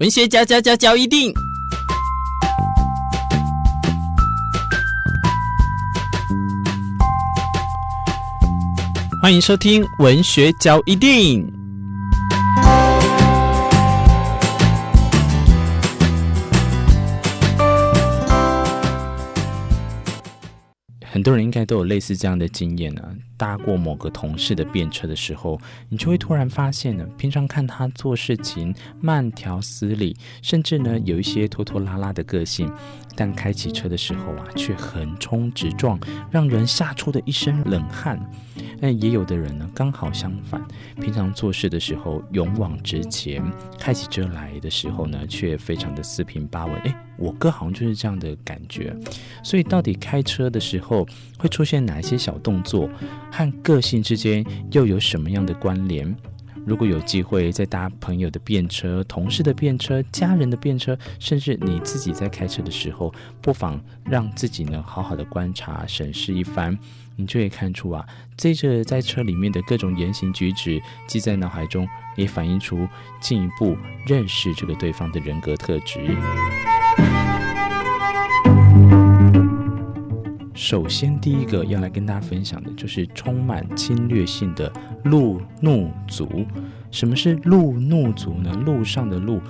文学嚼嚼嚼嚼一定，欢迎收听文学嚼一定。很多人应该都有类似这样的经验、啊。搭过某个同事的便车的时候，你就会突然发现呢，平常看他做事情慢条斯理，甚至呢有一些拖拖拉拉的个性，但开起车的时候啊，却横冲直撞，让人吓出的一身冷汗。但也有的人呢，刚好相反，平常做事的时候勇往直前，开起车来的时候呢，却非常的四平八稳。诶，我哥好像就是这样的感觉。所以，到底开车的时候会出现哪一些小动作，和个性之间又有什么样的关联？如果有机会再搭朋友的便车、同事的便车、家人的便车，甚至你自己在开车的时候，不妨让自己呢好好的观察、审视一番。你就可以看出啊，这个在车里面的各种言行举止，记在脑海中，也反映出进一步认识这个对方的人格特质。首先，第一个要来跟大家分享的就是充满侵略性的路怒族。什么是路怒族呢？路上的路。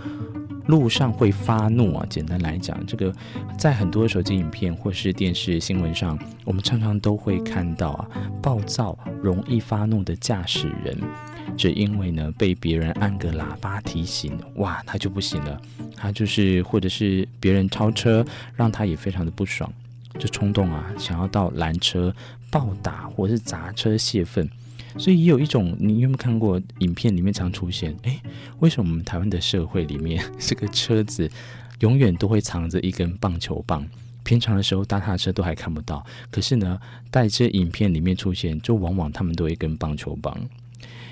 路上会发怒啊！简单来讲，这个在很多手机影片或是电视新闻上，我们常常都会看到啊，暴躁、容易发怒的驾驶人，只因为呢被别人按个喇叭提醒，哇，他就不行了。他就是或者是别人超车，让他也非常的不爽，就冲动啊，想要到拦车、暴打或是砸车泄愤。所以也有一种，你有没有看过影片里面常出现？诶，为什么我们台湾的社会里面，这个车子永远都会藏着一根棒球棒？平常的时候搭他的车都还看不到，可是呢，在这影片里面出现，就往往他们都有一根棒球棒。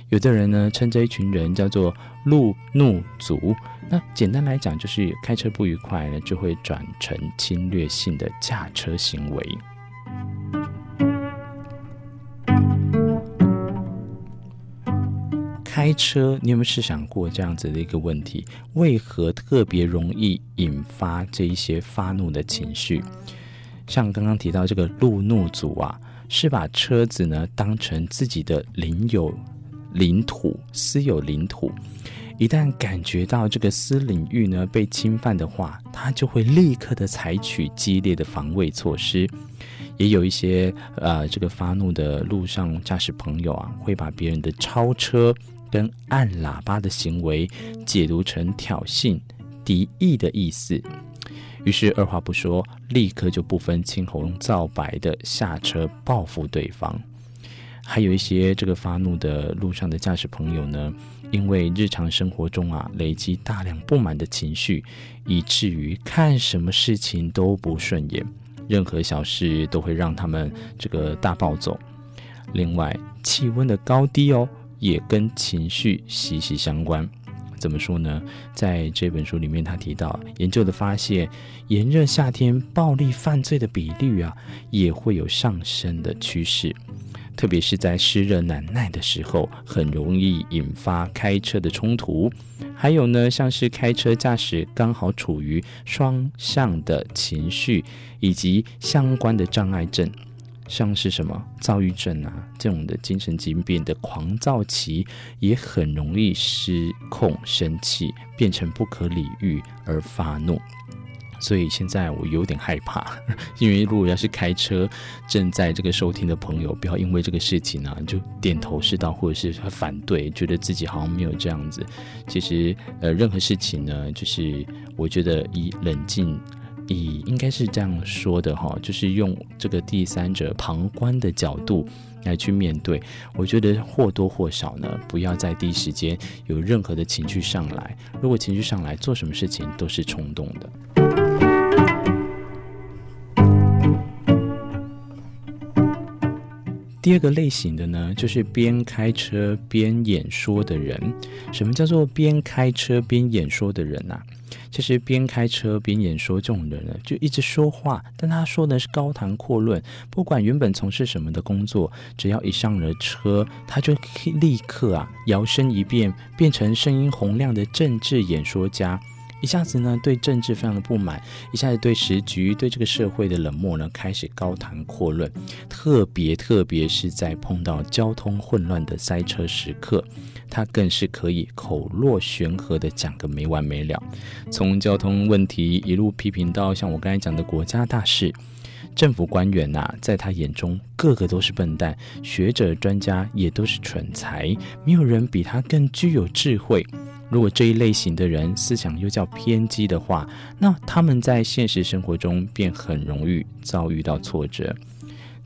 有的人呢，称这一群人叫做路怒族。那简单来讲，就是开车不愉快呢，就会转成侵略性的驾车行为。开车，你有没有试想过这样子的一个问题？为何特别容易引发这一些发怒的情绪？像刚刚提到这个路怒族啊，是把车子呢当成自己的领有领土、私有领土。一旦感觉到这个私领域呢被侵犯的话，他就会立刻的采取激烈的防卫措施。也有一些呃，这个发怒的路上驾驶朋友啊，会把别人的超车。跟按喇叭的行为解读成挑衅、敌意的意思，于是二话不说，立刻就不分青红皂白的下车报复对方。还有一些这个发怒的路上的驾驶朋友呢，因为日常生活中啊累积大量不满的情绪，以至于看什么事情都不顺眼，任何小事都会让他们这个大暴走。另外，气温的高低哦。也跟情绪息息相关。怎么说呢？在这本书里面，他提到研究的发现，炎热夏天暴力犯罪的比率啊，也会有上升的趋势。特别是在湿热难耐的时候，很容易引发开车的冲突。还有呢，像是开车驾驶刚好处于双向的情绪以及相关的障碍症。像是什么躁郁症啊，这种的精神疾病的狂躁期，也很容易失控生气，变成不可理喻而发怒。所以现在我有点害怕，因为如果要是开车正在这个收听的朋友，不要因为这个事情呢、啊、就点头是道，或者是反对，觉得自己好像没有这样子。其实呃，任何事情呢，就是我觉得以冷静。以应该是这样说的哈，就是用这个第三者旁观的角度来去面对。我觉得或多或少呢，不要在第一时间有任何的情绪上来。如果情绪上来，做什么事情都是冲动的。第二个类型的呢，就是边开车边演说的人。什么叫做边开车边演说的人啊？其实边开车边演说这种人呢，就一直说话，但他说的是高谈阔论。不管原本从事什么的工作，只要一上了车，他就立刻啊摇身一变，变成声音洪亮的政治演说家。一下子呢对政治非常的不满，一下子对时局、对这个社会的冷漠呢开始高谈阔论，特别特别是在碰到交通混乱的塞车时刻，他更是可以口若悬河的讲个没完没了，从交通问题一路批评到像我刚才讲的国家大事。政府官员呐、在他眼中，个个都是笨蛋；学者专家也都是蠢材，没有人比他更具有智慧。如果这一类型的人思想又叫偏激的话，那他们在现实生活中便很容易遭遇到挫折。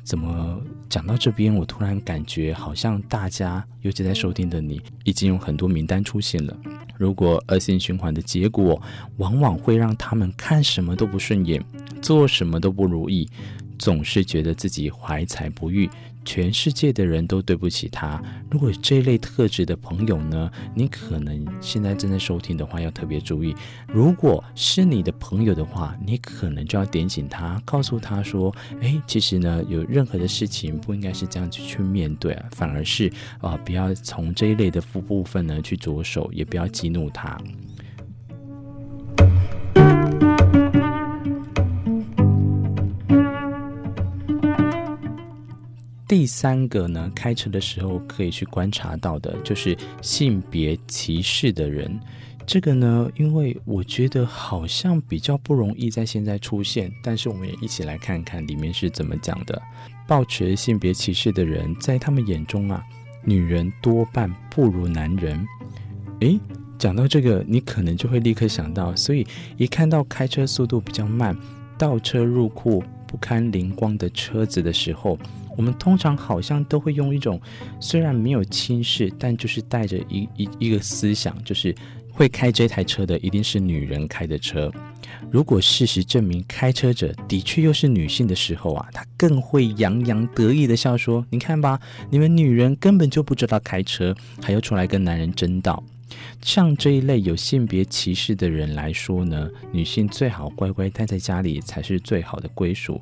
怎么讲到这边，我突然感觉好像大家，尤其在收听的你，已经有很多名单出现了。如果恶性循环的结果，往往会让他们看什么都不顺眼。做什么都不如意，总是觉得自己怀才不遇，全世界的人都对不起他。如果这类特质的朋友呢，你可能现在正在收听的话，要特别注意。如果是你的朋友的话，你可能就要点醒他，告诉他说：“诶，其实呢，有任何的事情不应该是这样子去面对，反而是啊、呃，不要从这一类的副部分呢去着手，也不要激怒他。”第三个呢，开车的时候可以去观察到的，就是性别歧视的人。这个呢，因为我觉得好像比较不容易在现在出现，但是我们也一起来看看里面是怎么讲的。抱持性别歧视的人，在他们眼中啊，女人多半不如男人。诶，讲到这个，你可能就会立刻想到，所以一看到开车速度比较慢、倒车入库不堪灵光的车子的时候，我们通常好像都会用一种虽然没有轻视，但就是带着一一一个思想，就是会开这台车的一定是女人开的车。如果事实证明开车者的确又是女性的时候啊，她更会洋洋得意的笑说：“你看吧，你们女人根本就不知道开车，还要出来跟男人争道。”像这一类有性别歧视的人来说呢，女性最好乖乖待在家里才是最好的归属。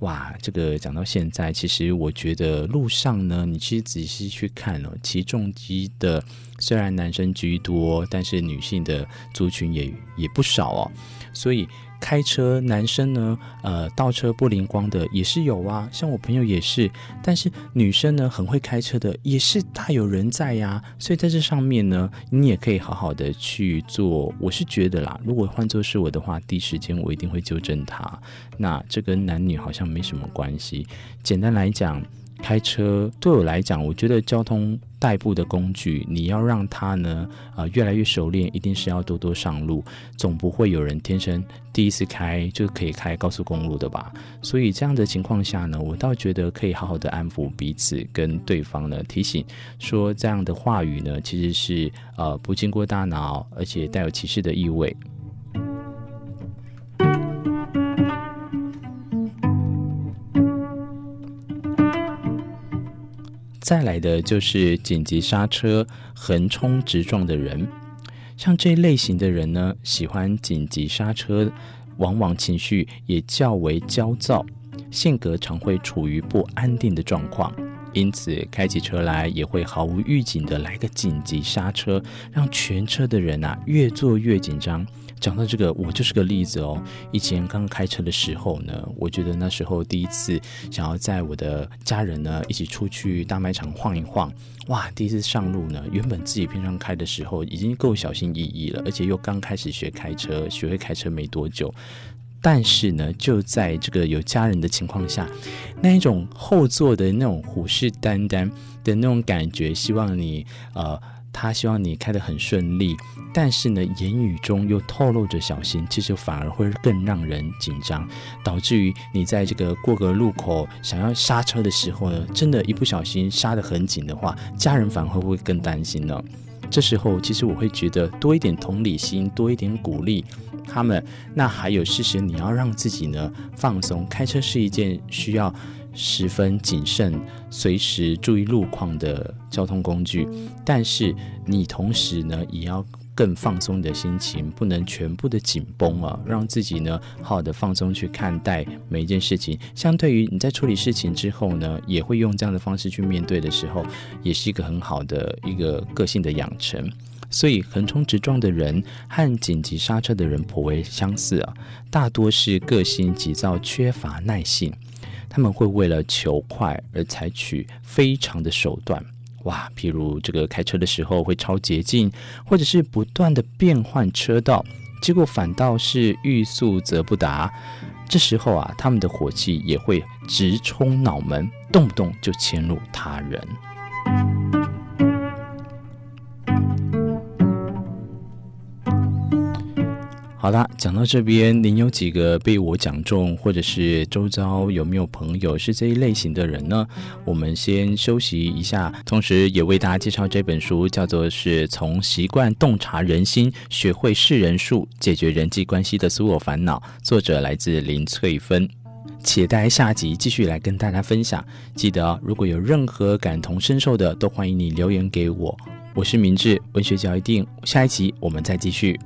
哇，这个讲到现在，其实我觉得路上呢，你其实仔细去看哦，其重机的虽然男生居多，但是女性的族群也也不少哦，所以。开车男生呢，呃，倒车不灵光的也是有啊，像我朋友也是。但是女生呢，很会开车的也是大有人在呀。所以在这上面呢，你也可以好好的去做。我是觉得啦，如果换作是我的话，第一时间我一定会纠正他。那这跟男女好像没什么关系。简单来讲。开车对我来讲，我觉得交通代步的工具，你要让它呢，啊、呃，越来越熟练，一定是要多多上路，总不会有人天生第一次开就可以开高速公路的吧？所以这样的情况下呢，我倒觉得可以好好的安抚彼此，跟对方呢提醒说，这样的话语呢，其实是呃不经过大脑，而且带有歧视的意味。再来的就是紧急刹车、横冲直撞的人，像这一类型的人呢，喜欢紧急刹车，往往情绪也较为焦躁，性格常会处于不安定的状况，因此开起车来也会毫无预警的来个紧急刹车，让全车的人啊越坐越紧张。讲到这个，我就是个例子哦。以前刚开车的时候呢，我觉得那时候第一次想要在我的家人呢一起出去大卖场晃一晃，哇！第一次上路呢，原本自己平常开的时候已经够小心翼翼了，而且又刚开始学开车，学会开车没多久，但是呢，就在这个有家人的情况下，那一种后座的那种虎视眈眈的那种感觉，希望你呃。他希望你开得很顺利，但是呢，言语中又透露着小心，其实反而会更让人紧张，导致于你在这个过个路口想要刹车的时候呢，真的，一不小心刹得很紧的话，家人反而会不会更担心呢？这时候，其实我会觉得多一点同理心，多一点鼓励他们。那还有，事实你要让自己呢放松，开车是一件需要。十分谨慎，随时注意路况的交通工具，但是你同时呢，也要更放松的心情，不能全部的紧绷啊，让自己呢好好的放松去看待每一件事情。相对于你在处理事情之后呢，也会用这样的方式去面对的时候，也是一个很好的一个个性的养成。所以横冲直撞的人和紧急刹车的人颇为相似啊，大多是个性急躁、缺乏耐性。他们会为了求快而采取非常的手段，哇，譬如这个开车的时候会超捷径，或者是不断的变换车道，结果反倒是欲速则不达。这时候啊，他们的火气也会直冲脑门，动不动就迁怒他人。好啦，讲到这边，您有几个被我讲中，或者是周遭有没有朋友是这一类型的人呢？我们先休息一下，同时也为大家介绍这本书，叫做是从习惯洞察人心，学会识人术，解决人际关系的所有烦恼。作者来自林翠芬，且待下集继续来跟大家分享。记得，如果有任何感同身受的，都欢迎你留言给我。我是明智，文学脚一定，下一集我们再继续。